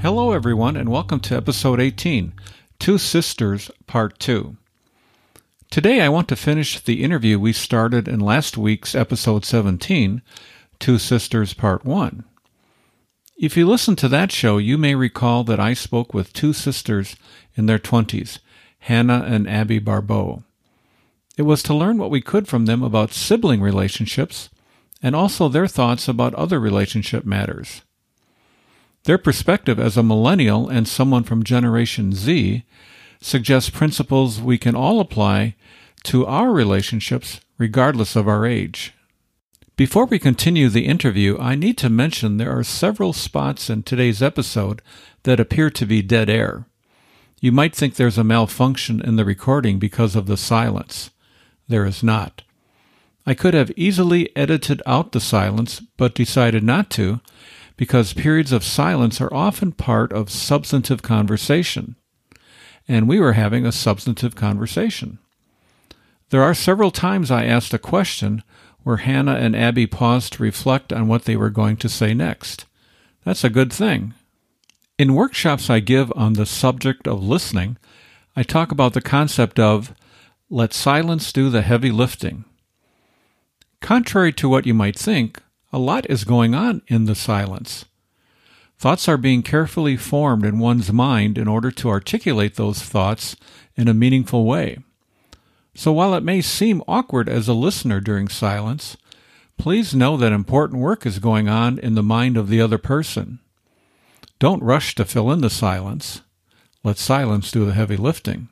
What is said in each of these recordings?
Hello, everyone, and welcome to episode 18 Two Sisters, Part 2. Today, I want to finish the interview we started in last week's episode 17, Two Sisters, Part 1. If you listen to that show, you may recall that I spoke with two sisters in their 20s, Hannah and Abby Barbeau. It was to learn what we could from them about sibling relationships and also their thoughts about other relationship matters. Their perspective as a millennial and someone from Generation Z suggests principles we can all apply to our relationships regardless of our age. Before we continue the interview, I need to mention there are several spots in today's episode that appear to be dead air. You might think there's a malfunction in the recording because of the silence. There is not. I could have easily edited out the silence, but decided not to because periods of silence are often part of substantive conversation. And we were having a substantive conversation. There are several times I asked a question where Hannah and Abby paused to reflect on what they were going to say next. That's a good thing. In workshops I give on the subject of listening, I talk about the concept of let silence do the heavy lifting. Contrary to what you might think, a lot is going on in the silence. Thoughts are being carefully formed in one's mind in order to articulate those thoughts in a meaningful way. So while it may seem awkward as a listener during silence, please know that important work is going on in the mind of the other person. Don't rush to fill in the silence. Let silence do the heavy lifting.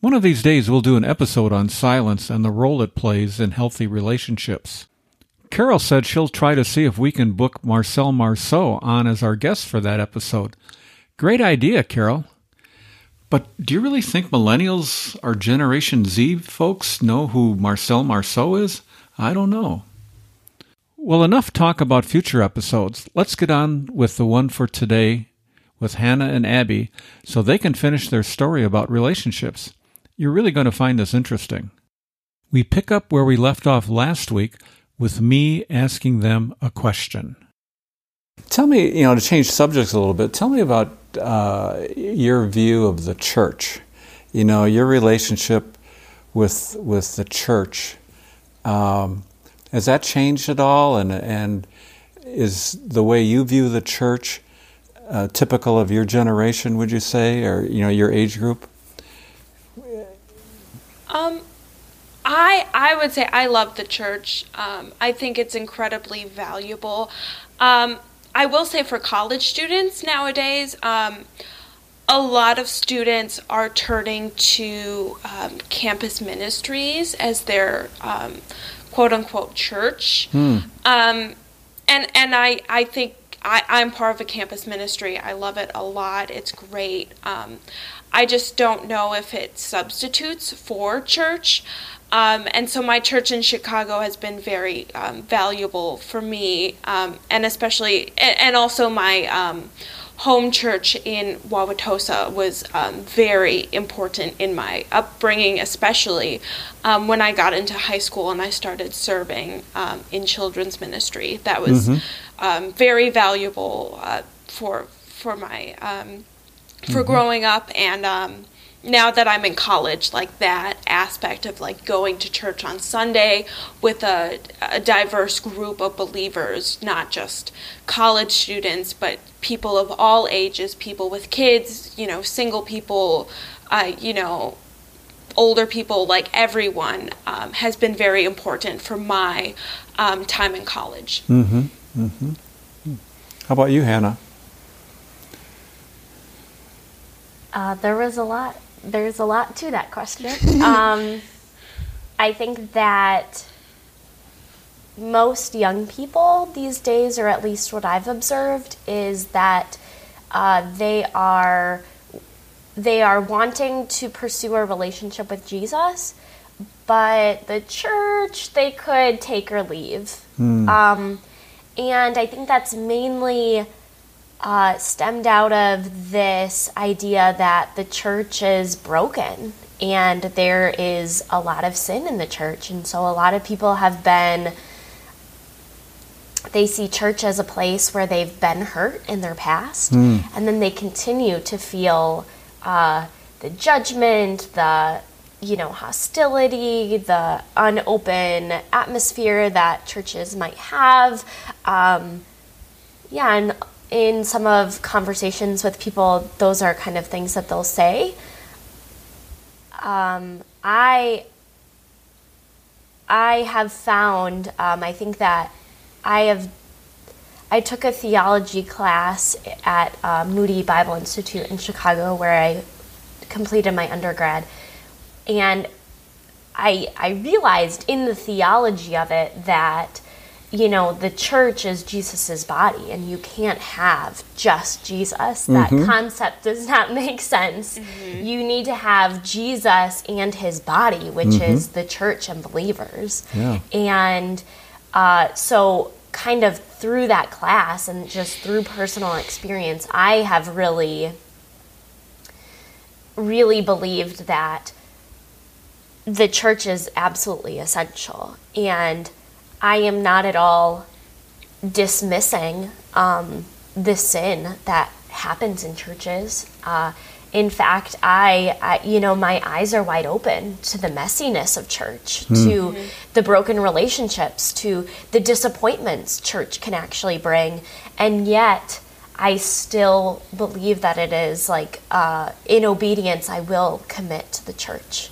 One of these days we'll do an episode on silence and the role it plays in healthy relationships. Carol said she'll try to see if we can book Marcel Marceau on as our guest for that episode. Great idea, Carol. But do you really think millennials or Generation Z folks know who Marcel Marceau is? I don't know. Well, enough talk about future episodes. Let's get on with the one for today with Hannah and Abby so they can finish their story about relationships. You're really going to find this interesting. We pick up where we left off last week with me asking them a question. Tell me, you know, to change subjects a little bit, tell me about uh, your view of the church. You know, your relationship with with the church. Um, has that changed at all? And and is the way you view the church uh, typical of your generation? Would you say, or you know, your age group? Um, I I would say I love the church. Um, I think it's incredibly valuable. Um, I will say for college students nowadays, um, a lot of students are turning to um, campus ministries as their um, quote unquote church. Hmm. Um, and and I I think I, I'm part of a campus ministry. I love it a lot. It's great. I just don't know if it substitutes for church. Um, and so my church in Chicago has been very um, valuable for me, um, and especially, and also my um, home church in Wauwatosa was um, very important in my upbringing, especially um, when I got into high school and I started serving in children's ministry. That was mm-hmm. very valuable uh, for for my for mm-hmm. growing up and now that I'm in college, like that aspect of like going to church on Sunday with a, a, diverse group of believers, not just college students, but people of all ages, people with kids, you know, single people, uh, you know, older people, like everyone, um, has been very important for my um, time in college. Mm-hmm. Mm-hmm. How about you, Hannah? Uh, there was a lot there's a lot to that question. um, I think that most young people these days, or at least what I've observed, is that uh, they are they are wanting to pursue a relationship with Jesus, but the church they could take or leave. Um, and I think that's mainly uh, stemmed out of this idea that the church is broken and there is a lot of sin in the church. And so a lot of people have been, they see church as a place where they've been hurt in their past, and then they continue to feel uh, the judgment, the you know hostility, the unopen atmosphere that churches might have. Um, yeah, and in some of conversations with people, those are kind of things that they'll say. Um, I I have found, um, I think that I have, I took a theology class at uh, Moody Bible Institute in Chicago where I completed my undergrad. And I, I realized in the theology of it that, you know, the church is Jesus's body and you can't have just Jesus. That mm-hmm. concept does not make sense. Mm-hmm. You need to have Jesus and his body, which mm-hmm. is the church and believers. Yeah. And uh, so, kind of through that class and just through personal experience, I have really, really believed that the church is absolutely essential. And I am not at all dismissing um, the sin that happens in churches. Uh, in fact, I, I, you know, my eyes are wide open to the messiness of church, to the broken relationships, to the disappointments church can actually bring, and yet I still believe that it is like uh, in obedience, I will commit to the church,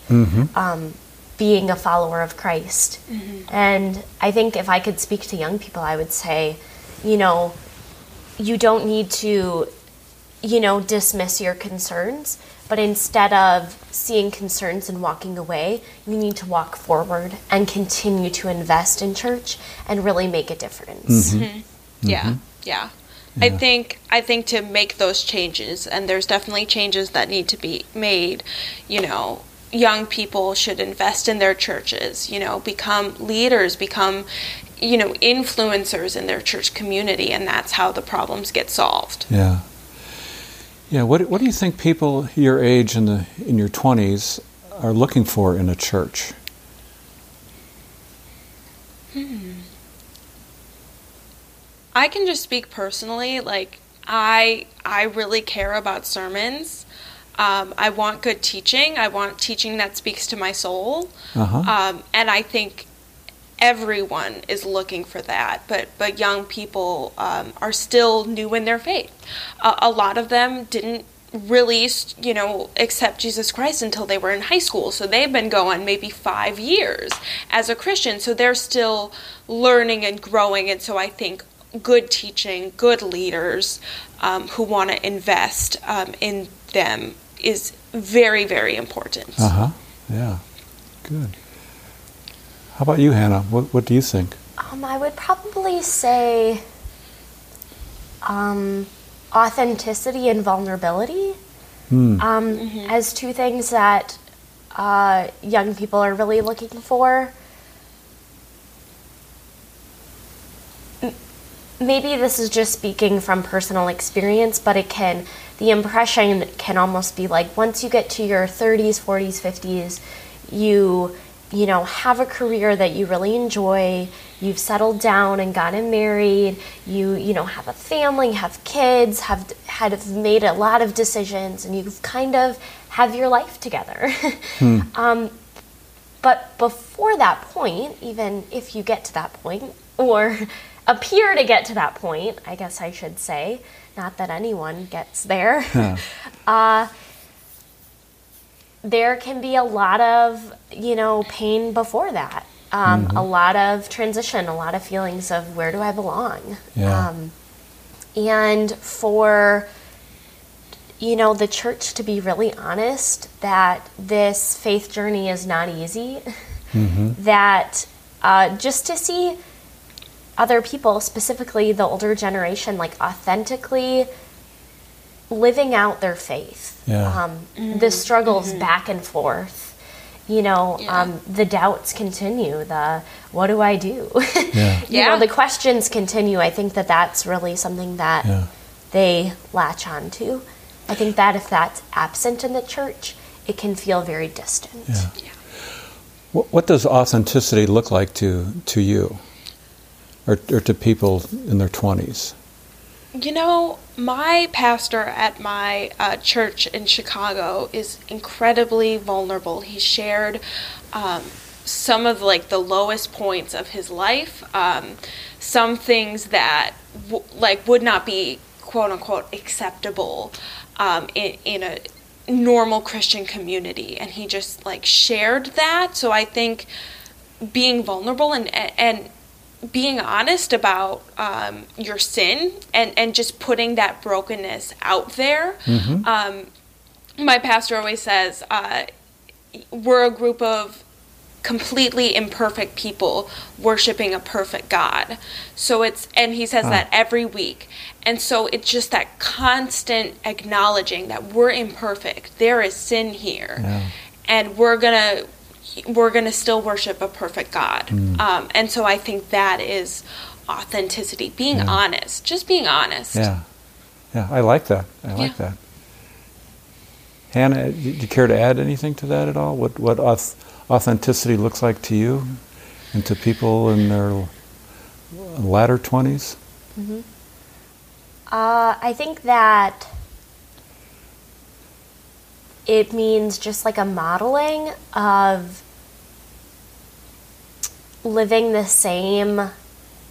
um, being a follower of Christ. Mm-hmm. And I think if I could speak to young people, I would say, you know, you don't need to, you know, dismiss your concerns, but instead of seeing concerns and walking away, you need to walk forward and continue to invest in church and really make a difference. Mm-hmm. Mm-hmm. Yeah, yeah. I think I think to make those changes, and there's definitely changes that need to be made. You know, young people should invest in their churches. You know, become leaders, become you know influencers in their church community, and that's how the problems get solved. Yeah. Yeah. What What do you think people your age in the in your twenties are looking for in a church? Hmm. I can just speak personally. Like I, I really care about sermons. Um, I want good teaching. I want teaching that speaks to my soul. Uh-huh. Um, and I think everyone is looking for that. But but young people um, are still new in their faith. Uh, a lot of them didn't really, you know, accept Jesus Christ until they were in high school. So they've been going maybe five years as a Christian. So they're still learning and growing. And so I think good teaching, good leaders um, who want to invest um, in them is very, very important. Uh huh. Yeah. Good. How about you, Hannah? What What do you think? Um, I would probably say um, authenticity and vulnerability um, as two things that uh, young people are really looking for. Maybe this is just speaking from personal experience, but it can, the impression can almost be like once you get to your 30s, 40s, 50s, you you know, have a career that you really enjoy, you've settled down and gotten married, you, you know, have a family, have kids, have had made a lot of decisions, and you've kind of have your life together. um, but before that point, even if you get to that point, or appear to get to that point, I guess I should say, not that anyone gets there. uh, there can be a lot of you know pain before that. Um, a lot of transition a lot of feelings of where do i belong? Yeah. um, and for you know the church to be really honest that this faith journey is not easy. That uh, just to see other people specifically the older generation like authentically living out their faith Yeah. um, the struggles back and forth. You know, Yeah. um, the doubts continue. The what do I do? Yeah. you Yeah. know, the questions continue. I think that that's really something that Yeah. they latch on to. I think that if that's absent in the church, it can feel very distant. Yeah. What, what does authenticity look like to, to you or, or to people in their 20s? You know, my pastor at my uh, church in Chicago is incredibly vulnerable. He shared um, some of like the lowest points of his life, um, some things that w- like would not be quote unquote acceptable um, in in a normal Christian community, and he just like shared that. So I think being vulnerable and and being honest about um, your sin and, and just putting that brokenness out there. Um, my pastor always says, uh, we're a group of completely imperfect people worshiping a perfect God. So it's, and he says that every week. And so it's just that constant acknowledging that we're imperfect. There is sin here. Yeah. And we're going to, we're going to still worship a perfect God. Um, and so I think that is authenticity, being Yeah. honest, just being honest. Yeah. Yeah, I like that. I like Yeah. that. Hannah, do you care to add anything to that at all? What, what auth- authenticity looks like to you and to people in their latter 20s? Uh, I think that it means just like a modeling of living the same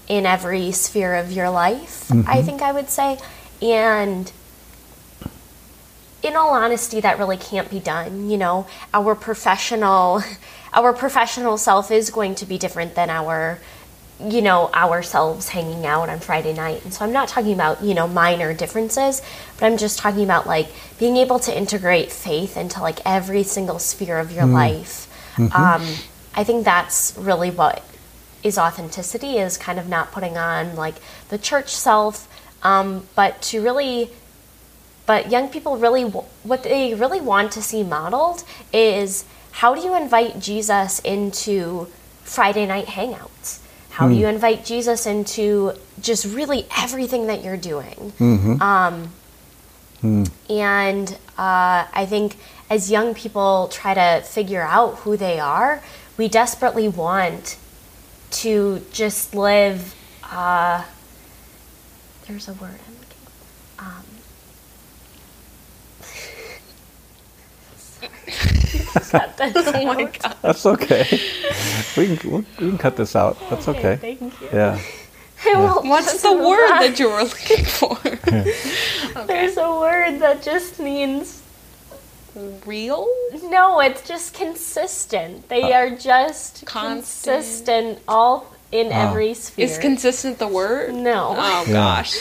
in every sphere of your life, I mm-hmm. think I would say. And in all honesty, that really can't be done. You know, our professional, our professional self is going to be different than our, you know, ourselves hanging out on Friday night. And so I'm not talking about you know minor differences, but I'm just talking about like being able to integrate faith into like every single sphere of your life. Um, I think that's really what is authenticity is kind of not putting on like the church self, um, but to really but young people really what they really want to see modeled is how do you invite Jesus into Friday night hangouts? How do you invite Jesus into just really everything that you're doing? Um, And uh, I think as young people try to figure out who they are, we desperately want to just live. Uh, there's a word I'm looking. Um, cut this Oh my out. God. That's okay. we, can, we'll, we can cut this out. That's okay. Thank you. Yeah. Well, What's the word on. that you were looking for? There's a word that just means Real? no. It's just consistent. They are just Constant. consistent all in Ah. every sphere. Is consistent the word? no. Oh Yeah. gosh.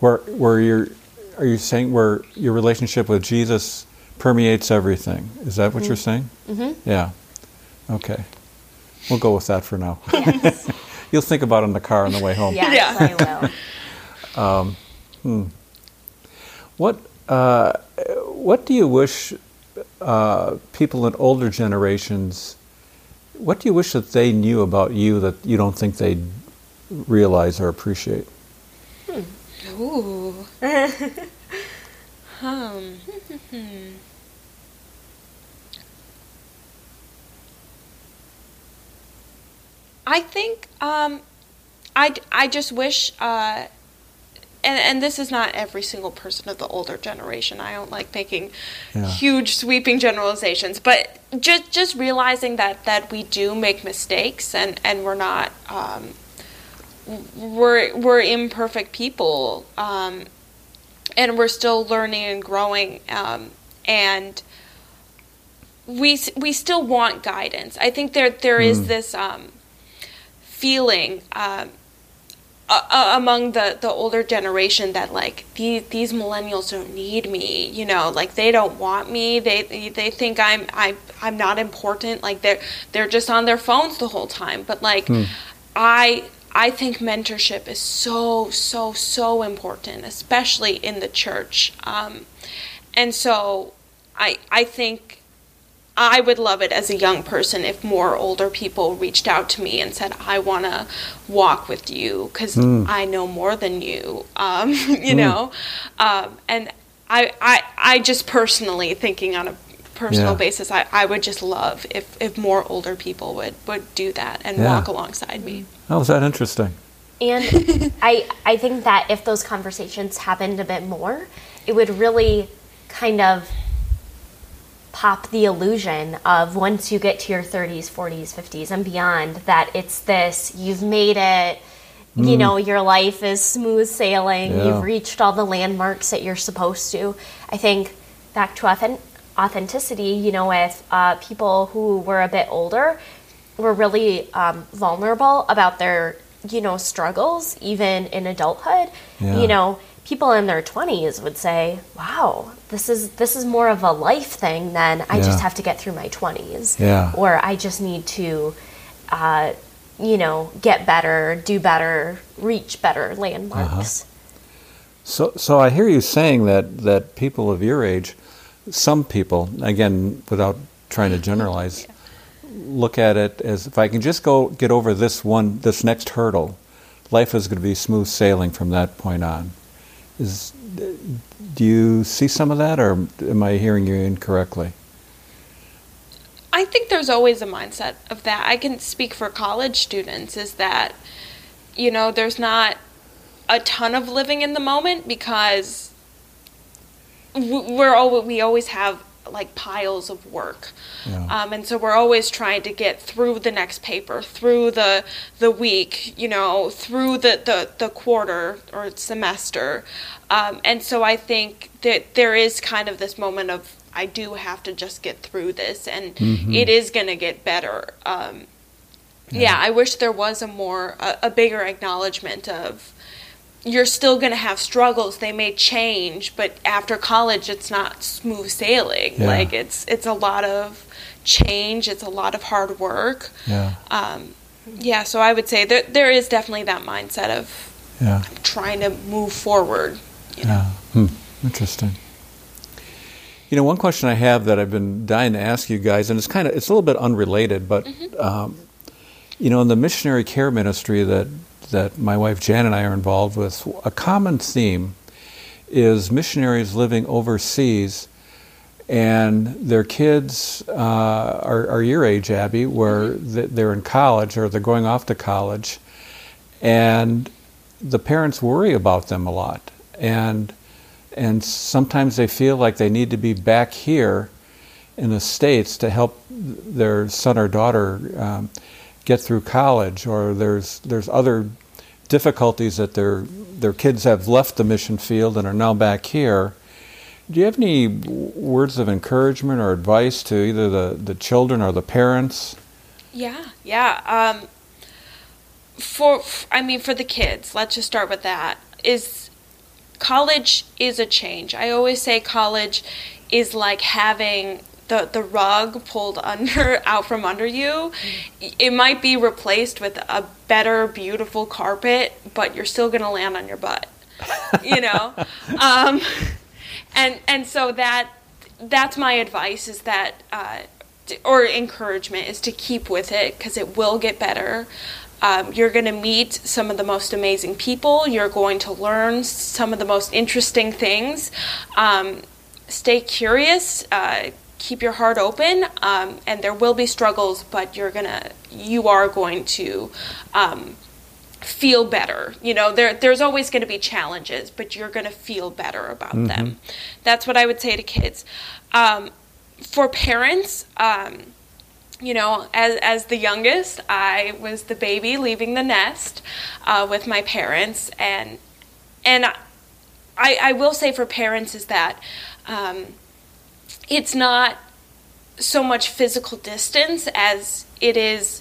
Where, where you're, are you saying where your relationship with Jesus permeates everything? Is that what you're saying? Mm-hmm. Yeah. Okay. We'll go with that for now. You'll think about it in the car on the way home. Yes, Yeah. I will. What uh, What do you wish uh, people in older generations? What do you wish that they knew about you that you don't think they realize or appreciate? Hmm. Ooh. um. I think um, I, I just wish, uh, and, and this is not every single person of the older generation. I don't like making Yeah. huge sweeping generalizations, but just just realizing that that we do make mistakes and and we're not um, we're we're imperfect people, um, and we're still learning and growing, um, and we we still want guidance. I think there there is this um, feeling um, uh, among the, the older generation that like these these millennials don't need me, you know, like they don't want me. They they think I'm I I'm not important. Like they're they're just on their phones the whole time. But like I I think mentorship is so so so important, especially in the church. Um, and so I I think I would love it as a young person if more older people reached out to me and said, "I want to walk with you because mm. I know more than you," um, you mm. know. Um, and I, I, I just personally thinking on a personal yeah. basis, I, I would just love if, if more older people would, would do that and yeah. walk alongside me. How is that interesting? And I, I think that if those conversations happened a bit more, it would really kind of pop the illusion of once you get to your 30s, 40s, 50s, and beyond, that it's this you've made it, mm. you know, your life is smooth sailing, yeah. you've reached all the landmarks that you're supposed to. I think back to authenticity, you know, with uh, people who were a bit older, were really um, vulnerable about their, you know, struggles, even in adulthood. Yeah. You know, people in their 20s would say, "Wow, this is this is more of a life thing than I yeah. just have to get through my 20s." Yeah. Or I just need to uh, you know, get better, do better, reach better landmarks. Uh-huh. So so I hear you saying that that people of your age, some people, again, without trying to generalize, yeah. look at it as if I can just go get over this one this next hurdle, life is going to be smooth sailing from that point on. Is do you see some of that, or am I hearing you incorrectly? I think there's always a mindset of that. I can speak for college students is that you know, there's not a ton of living in the moment because we're all we always have like piles of work. Yeah. Um, and so we're always trying to get through the next paper, through the the week, you know, through the, the, the quarter or semester. Um, and so I think that there is kind of this moment of I do have to just get through this and mm-hmm. it is going to get better. Um, yeah. yeah. I wish there was a more a, a bigger acknowledgement of you're still going to have struggles they may change but after college it's not smooth sailing yeah. like it's it's a lot of change it's a lot of hard work yeah um, yeah so i would say there, there is definitely that mindset of yeah. trying to move forward you know? yeah hmm. interesting you know one question i have that i've been dying to ask you guys and it's kind of it's a little bit unrelated but mm-hmm. um, you know in the missionary care ministry that that my wife Jan and I are involved with, a common theme is missionaries living overseas and their kids uh, are, are, your age, Abby, where mm-hmm. they're in college or they're going off to college, and the parents worry about them a lot, and and sometimes they feel like they need to be back here in the states to help their son or daughter um, get through college, or there's there's other difficulties that their their kids have left the mission field and are now back here. Do you have any words of encouragement or advice to either the, the children or the parents? Yeah, yeah. Um, for I mean, for the kids, let's just start with that. Is college is a change. I always say college is like having the, the rug pulled under out from under you it might be replaced with a better beautiful carpet but you're still going to land on your butt you know? Um, and and so that that's my advice is that uh, or encouragement is to keep with it because it will get better. Um, you're going to meet some of the most amazing people. You're going to learn some of the most interesting things. Um, stay curious uh, keep your heart open um, and there will be struggles but you're gonna you are going to um, feel better. You know there there's always going to be challenges but you're going to feel better about mm-hmm. them. That's what i would say to kids. Um, for parents um, you know as, as the youngest i was the baby leaving the nest uh, with my parents and and I, I will say for parents is that um, it's not so much physical distance as it is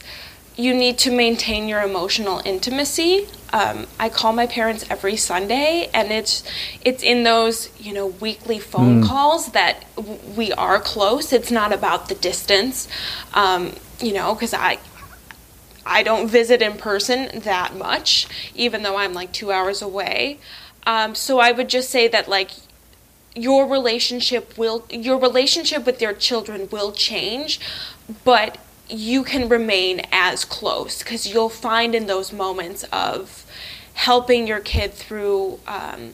you need to maintain your emotional intimacy. Um, I call my parents every Sunday, and it's it's in those you know weekly phone mm. calls that w- we are close. It's not about the distance, um, you know, because I I don't visit in person that much, even though I'm like two hours away. Um, so I would just say that like your relationship will your relationship with your children will change, but you can remain as close because you'll find in those moments of helping your kid through um,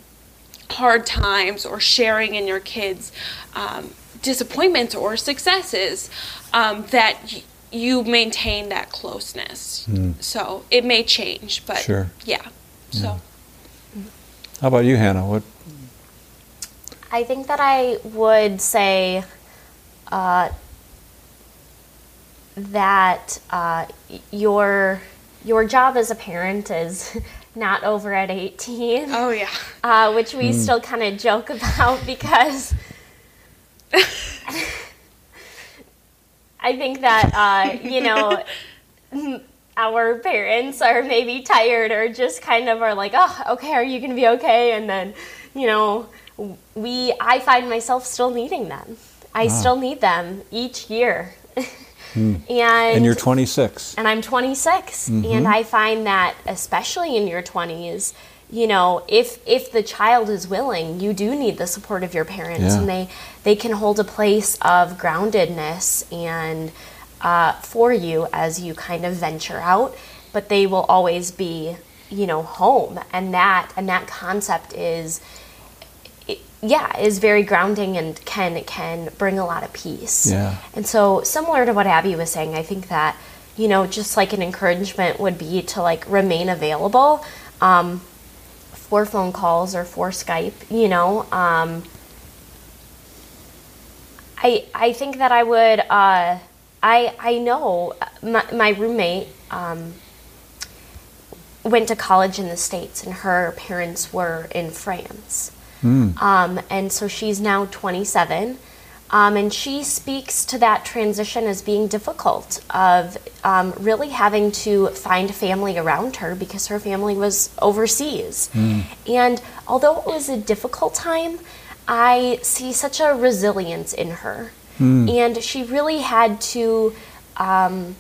hard times or sharing in your kids' um, disappointments or successes um, that y- you maintain that closeness. So it may change, but Sure. yeah. So How about you, Hannah? What? I think that I would say uh, that uh, your your job as a parent is not over at 18, oh yeah. uh, which we still kind of joke about because I think that uh, you know our parents are maybe tired or just kind of are like, oh, okay, are you going to be okay? And then, you know, we I find myself still needing them. I still need them each year. and And you're 26. and I'm 26 and I find that especially in your 20s you know if if the child is willing you do need the support of your parents Yeah. and they they can hold a place of groundedness and uh, for you as you kind of venture out but they will always be you know home and that and that concept is yeah is very grounding and can can bring a lot of peace Yeah. and so, similar to what Abby was saying, I think that, you know, just like an encouragement would be to like remain available um, for phone calls or for Skype, you know. Um, I, I think that I would, uh, I, I know my, my roommate um, went to college in the States and her parents were in France. Um, and so she's now 27. Um, and she speaks to that transition as being difficult, of um, really having to find family around her because her family was overseas. And although it was a difficult time, I see such a resilience in her. And she really had to um,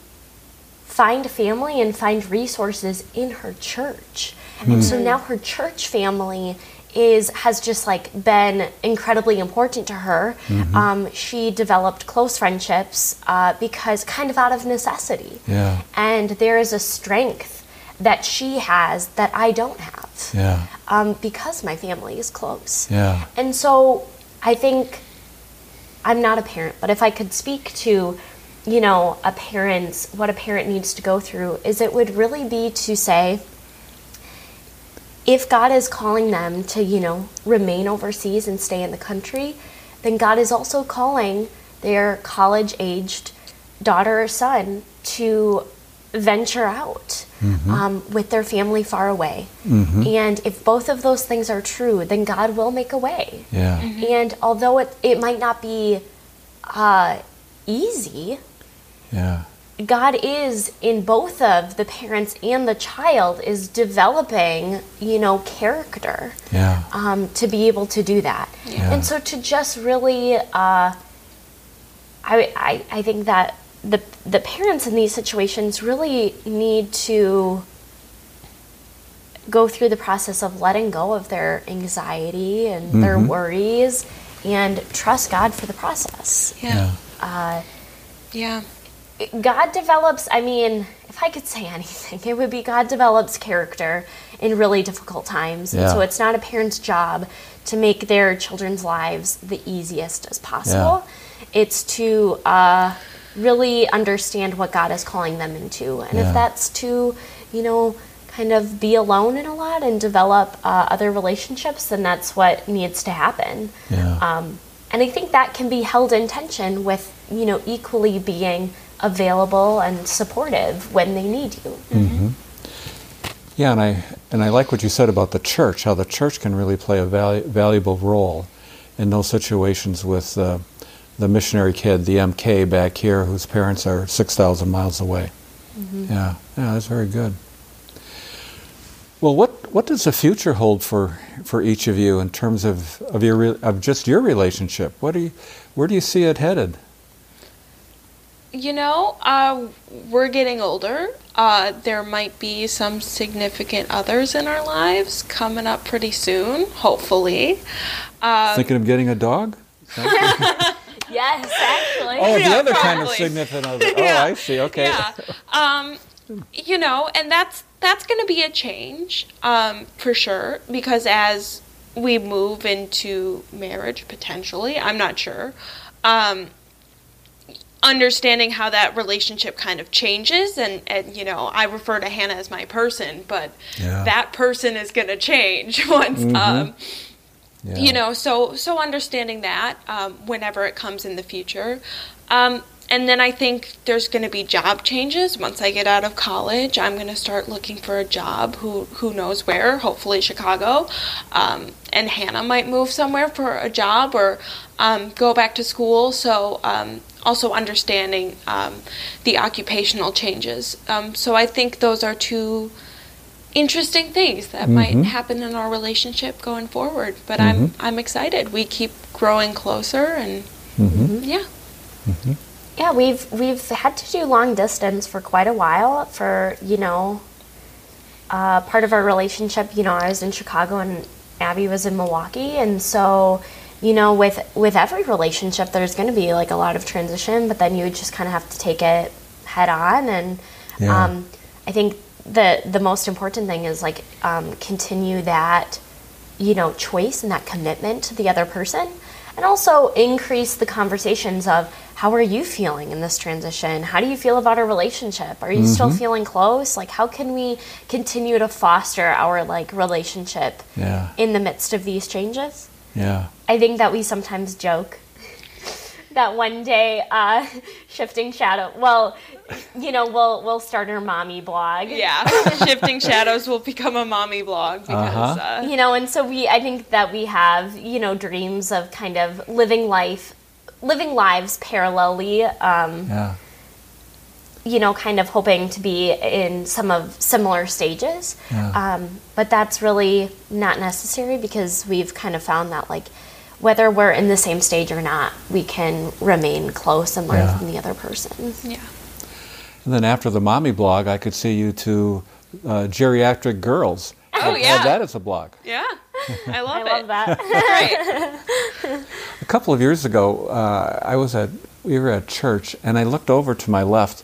find family and find resources in her church. And so now her church family is has just like been incredibly important to her. Um, she developed close friendships uh, because kind of out of necessity. Yeah. And there is a strength that she has that I don't have Yeah. um, because my family is close. Yeah. And so I think I'm not a parent, but if I could speak to, you know, a parent's what a parent needs to go through, is it would really be to say, if God is calling them to, you know, remain overseas and stay in the country, then God is also calling their college aged daughter or son to venture out um, with their family far away. And if both of those things are true, then God will make a way. Yeah. And although it, it might not be uh, easy, Yeah. God is in both of the parents and the child is developing, you know, character Yeah. um, to be able to do that. Yeah. And so to just really, uh, I, I, I think that the, the parents in these situations really need to go through the process of letting go of their anxiety and their worries and trust God for the process. Yeah. Uh, Yeah. God develops, I mean, if I could say anything, it would be God develops character in really difficult times. And so it's not a parent's job to make their children's lives the easiest as possible. Yeah. It's to uh, really understand what God is calling them into. And Yeah. if that's to, you know, kind of be alone in a lot and develop uh, other relationships, then that's what needs to happen. Yeah. Um, and I think that can be held in tension with, you know, equally being available and supportive when they need you. Yeah, and I and I like what you said about the church. How the church can really play a valu- valuable role in those situations with uh, the missionary kid, the MK back here, whose parents are six thousand miles away. Yeah, yeah, that's very good. Well, what what does the future hold for for each of you in terms of of your re- of just your relationship? What do you where do you see it headed? You know, uh, we're getting older. Uh, there might be some significant others in our lives coming up pretty soon, hopefully. Uh, Thinking of getting a dog? Yes, actually. Oh, the Yeah, other kind of significant other. Oh, Yeah. I see. Okay. Yeah. Um, you know, and that's that's going to be a change um, for sure because as we move into marriage potentially, I'm not sure. Um, understanding how that relationship kind of changes and, and you know i refer to hannah as my person but Yeah. that person is going to change once um, Yeah. you know so so understanding that um, whenever it comes in the future um, and then i think there's going to be job changes once i get out of college i'm going to start looking for a job who who knows where hopefully chicago um, and hannah might move somewhere for a job or um, go back to school so um, also understanding um, the occupational changes um, so i think those are two interesting things that might happen in our relationship going forward. But I'm I'm excited. We keep growing closer, and yeah, Yeah, we've we've had to do long distance for quite a while. For you know, uh, part of our relationship, you know, I was in Chicago and Abby was in Milwaukee, and so you know, with with every relationship, there's going to be like a lot of transition, but then you just kind of have to take it head on. And Yeah. um, I think the the most important thing is like um, continue that you know choice and that commitment to the other person and also increase the conversations of how are you feeling in this transition how do you feel about our relationship are you still feeling close like how can we continue to foster our like relationship Yeah. in the midst of these changes Yeah. i think that we sometimes joke that one day uh, shifting shadow well you know we'll we'll start our mommy blog yeah. Shifting shadows will become a mommy blog because Uh-huh. uh, you know and so we i think that we have you know dreams of kind of living life living lives parallelly um, Yeah. you know kind of hoping to be in some of similar stages Yeah. um, but that's really not necessary because we've kind of found that like whether we're in the same stage or not we can remain close and learn Yeah. from the other person yeah. And then after the mommy blog, I could see you to uh, geriatric girls. Oh, Have- yeah. Have that as a blog. Yeah, I love i it. love that A couple of years ago, uh, I was at we were at church, and I looked over to my left,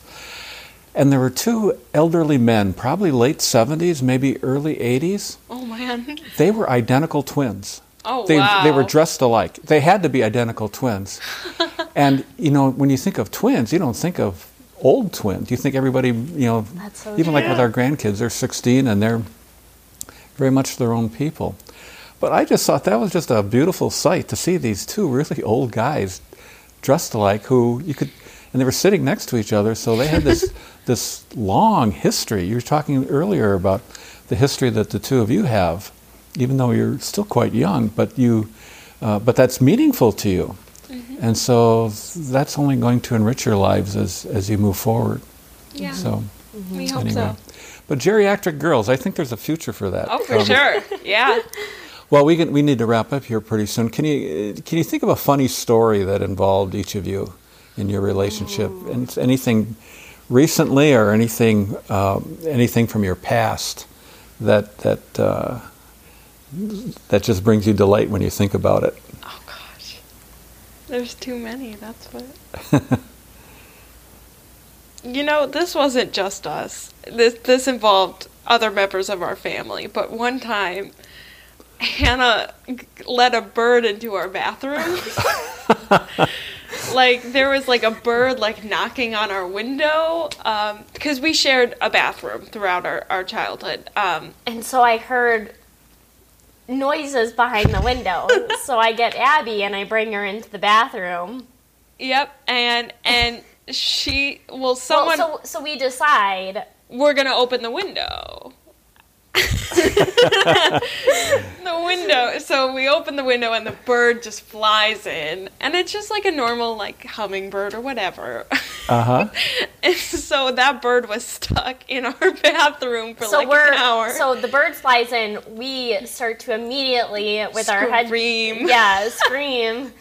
and there were two elderly men, probably late seventies, maybe early eighties. Oh man. They were identical twins. Oh They, wow. they were dressed alike. They had to be identical twins. and you know, when you think of twins, you don't think of old twins. You think everybody, you know, so even like with our grandkids, they're 16 and they're very much their own people. But I just thought that was just a beautiful sight to see these two really old guys dressed alike who you could and they were sitting next to each other so they had this this long history. You were talking earlier about the history that the two of you have even though you're still quite young, but you uh, but that's meaningful to you. And so that's only going to enrich your lives as, as you move forward. yeah. So we hope anyway. so. But geriatric girls, I think there's a future for that. Oh, for Um, sure. Yeah. Well, we can, we need to wrap up here pretty soon. Can you can you think of a funny story that involved each of you in your relationship? And anything recently or anything um, anything from your past that that uh, that just brings you delight when you think about it? Oh gosh. There's too many. That's what. you know, this wasn't just us. This this involved other members of our family. But one time, Hannah let a bird into our bathroom. like there was like a bird like knocking on our window because we shared a bathroom throughout our, our childhood. Um, And so I heard noises behind the window. so I get Abby and I bring her into the bathroom. yep, and and she well someone well, so so we decide we're gonna open the window. The window. So we open the window and the bird just flies in, and it's just like a normal like hummingbird or whatever. Uh huh. and so that bird was stuck in our bathroom for so like we're an hour. so the bird flies in. We start to immediately with our head Scream. yeah scream,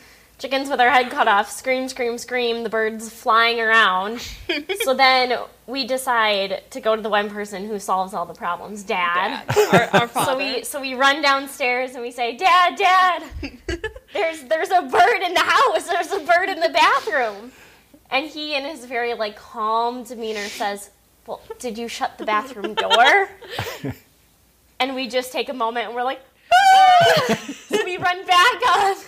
chickens with our head cut off, scream, scream, scream, the birds flying around. so then we decide to go to the one person who solves all the problems, Dad. Dad. Our, our father. So we so we run downstairs and we say, Dad, Dad, there's there's a bird in the house. There's a bird in the bathroom. And he, in his very like calm demeanor, says, "Well, did you shut the bathroom door?" and we just take a moment and we're like, ah! so we run back up,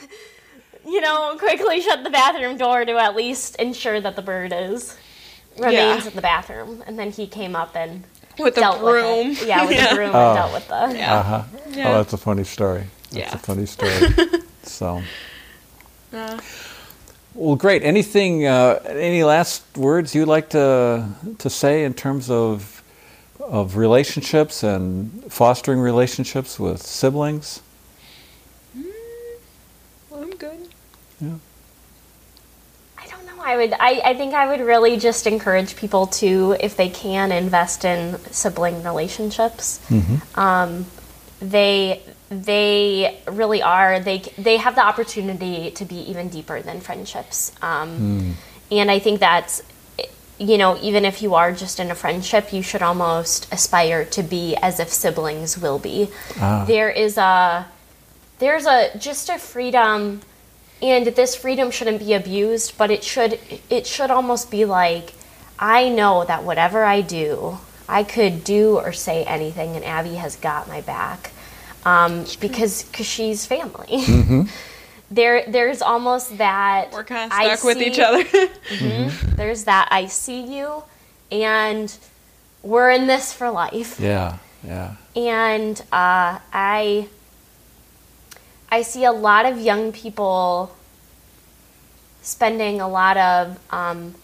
you know, quickly shut the bathroom door to at least ensure that the bird is remains Yeah. in the bathroom. And then he came up and with a dealt broom. with it. Yeah, with Yeah. the broom Oh. and dealt with the. Yeah. Uh huh. Yeah. Oh, that's a funny story. That's Yeah. a funny story. so. Uh, Well, great. Anything? Uh, any last words you'd like to to say in terms of of relationships and fostering relationships with siblings? I'm good. I don't know. I would. I, I think I would really just encourage people to, if they can, invest in sibling relationships. Um, they they really are. They they have the opportunity to be even deeper than friendships. Um, And I think that's you know even if you are just in a friendship, you should almost aspire to be as if siblings will be. There is a there's a just a freedom and this freedom shouldn't be abused but it should it should almost be like i know that whatever i do i could do or say anything and abby has got my back um, because cause she's family there there's almost that We're kind of I stuck with each see- other. there's that i see you and we're in this for life Yeah. Yeah. and uh, I I see a lot of young people spending a lot of um,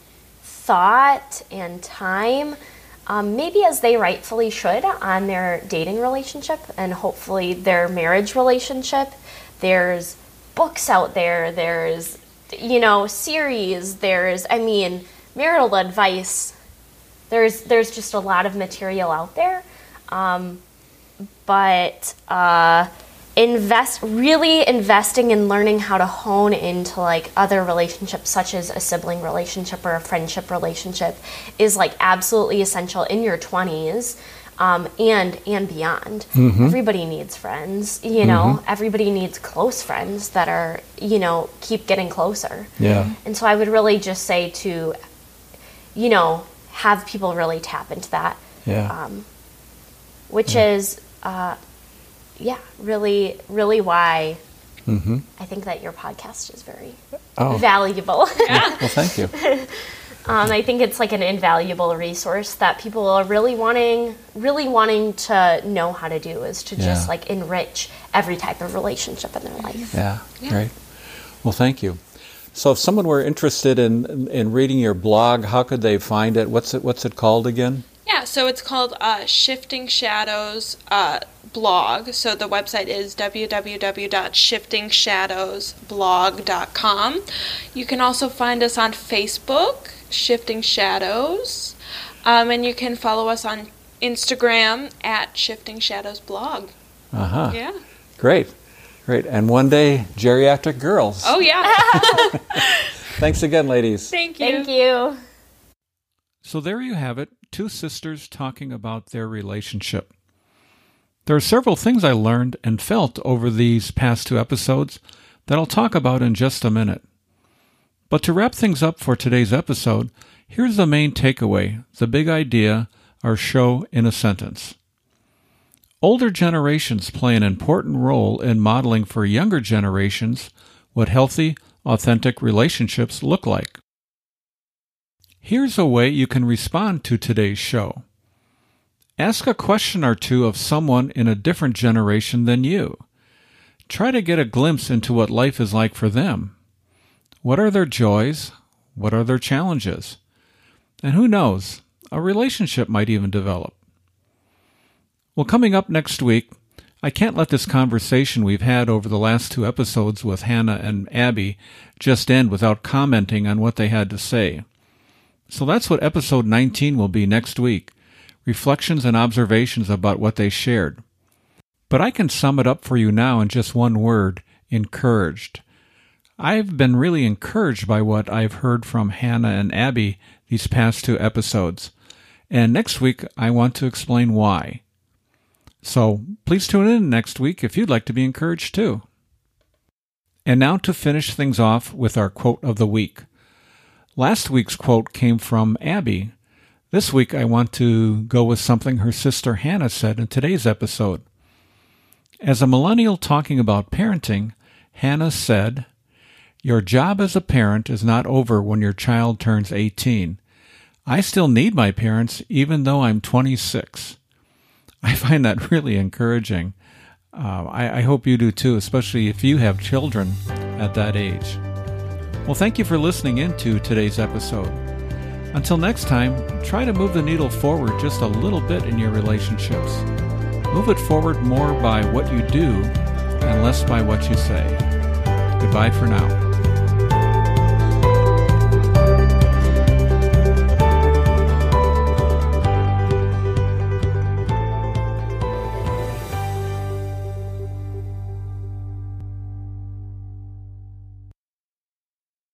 thought and time, um, maybe as they rightfully should, on their dating relationship and hopefully their marriage relationship. There's books out there. There's you know series. There's I mean marital advice. There's there's just a lot of material out there um, but uh, invest really investing in learning how to hone into like other relationships such as a sibling relationship or a friendship relationship is like absolutely essential in your 20s um, and and beyond. Everybody needs friends you know? Everybody needs close friends that are you know keep getting closer. Yeah. and so i would really just say to you know have people really tap into that Yeah. um, which is uh, yeah really really why i think that your podcast is very Oh. valuable Well, thank you. um, i think it's like an invaluable resource that people are really wanting really wanting to know how to do is to Yeah. just like enrich every type of relationship in their life Yeah, great. Well, thank you. So, if someone were interested in in reading your blog, how could they find it? What's it What's it called again? Yeah, so it's called uh, Shifting Shadows uh, blog. So the website is www.shiftingshadowsblog.com. You can also find us on Facebook, Shifting Shadows, um, and you can follow us on Instagram at Shifting Shadows Blog. Uh huh. Yeah. Great, great. And one day, geriatric girls. Oh yeah. Thanks again, ladies. Thank you. thank you So there you have it two sisters talking about their relationship. There are several things I learned and felt over these past two episodes that I'll talk about in just a minute. But to wrap things up for today's episode, here's the main takeaway, the big idea, our show in a sentence. Older generations play an important role in modeling for younger generations what healthy, authentic relationships look like. Here's a way you can respond to today's show. Ask a question or two of someone in a different generation than you. Try to get a glimpse into what life is like for them. What are their joys? What are their challenges? And who knows, a relationship might even develop. Well, coming up next week, I can't let this conversation we've had over the last two episodes with Hannah and Abby just end without commenting on what they had to say. So that's what episode 19 will be next week reflections and observations about what they shared. But I can sum it up for you now in just one word encouraged. I've been really encouraged by what I've heard from Hannah and Abby these past two episodes. And next week, I want to explain why. So please tune in next week if you'd like to be encouraged too. And now to finish things off with our quote of the week. Last week's quote came from Abby. This week I want to go with something her sister Hannah said in today's episode. As a millennial talking about parenting, Hannah said, Your job as a parent is not over when your child turns 18. I still need my parents even though I'm 26. I find that really encouraging. Uh, I, I hope you do too, especially if you have children at that age. Well, thank you for listening in to today's episode. Until next time, try to move the needle forward just a little bit in your relationships. Move it forward more by what you do and less by what you say. Goodbye for now.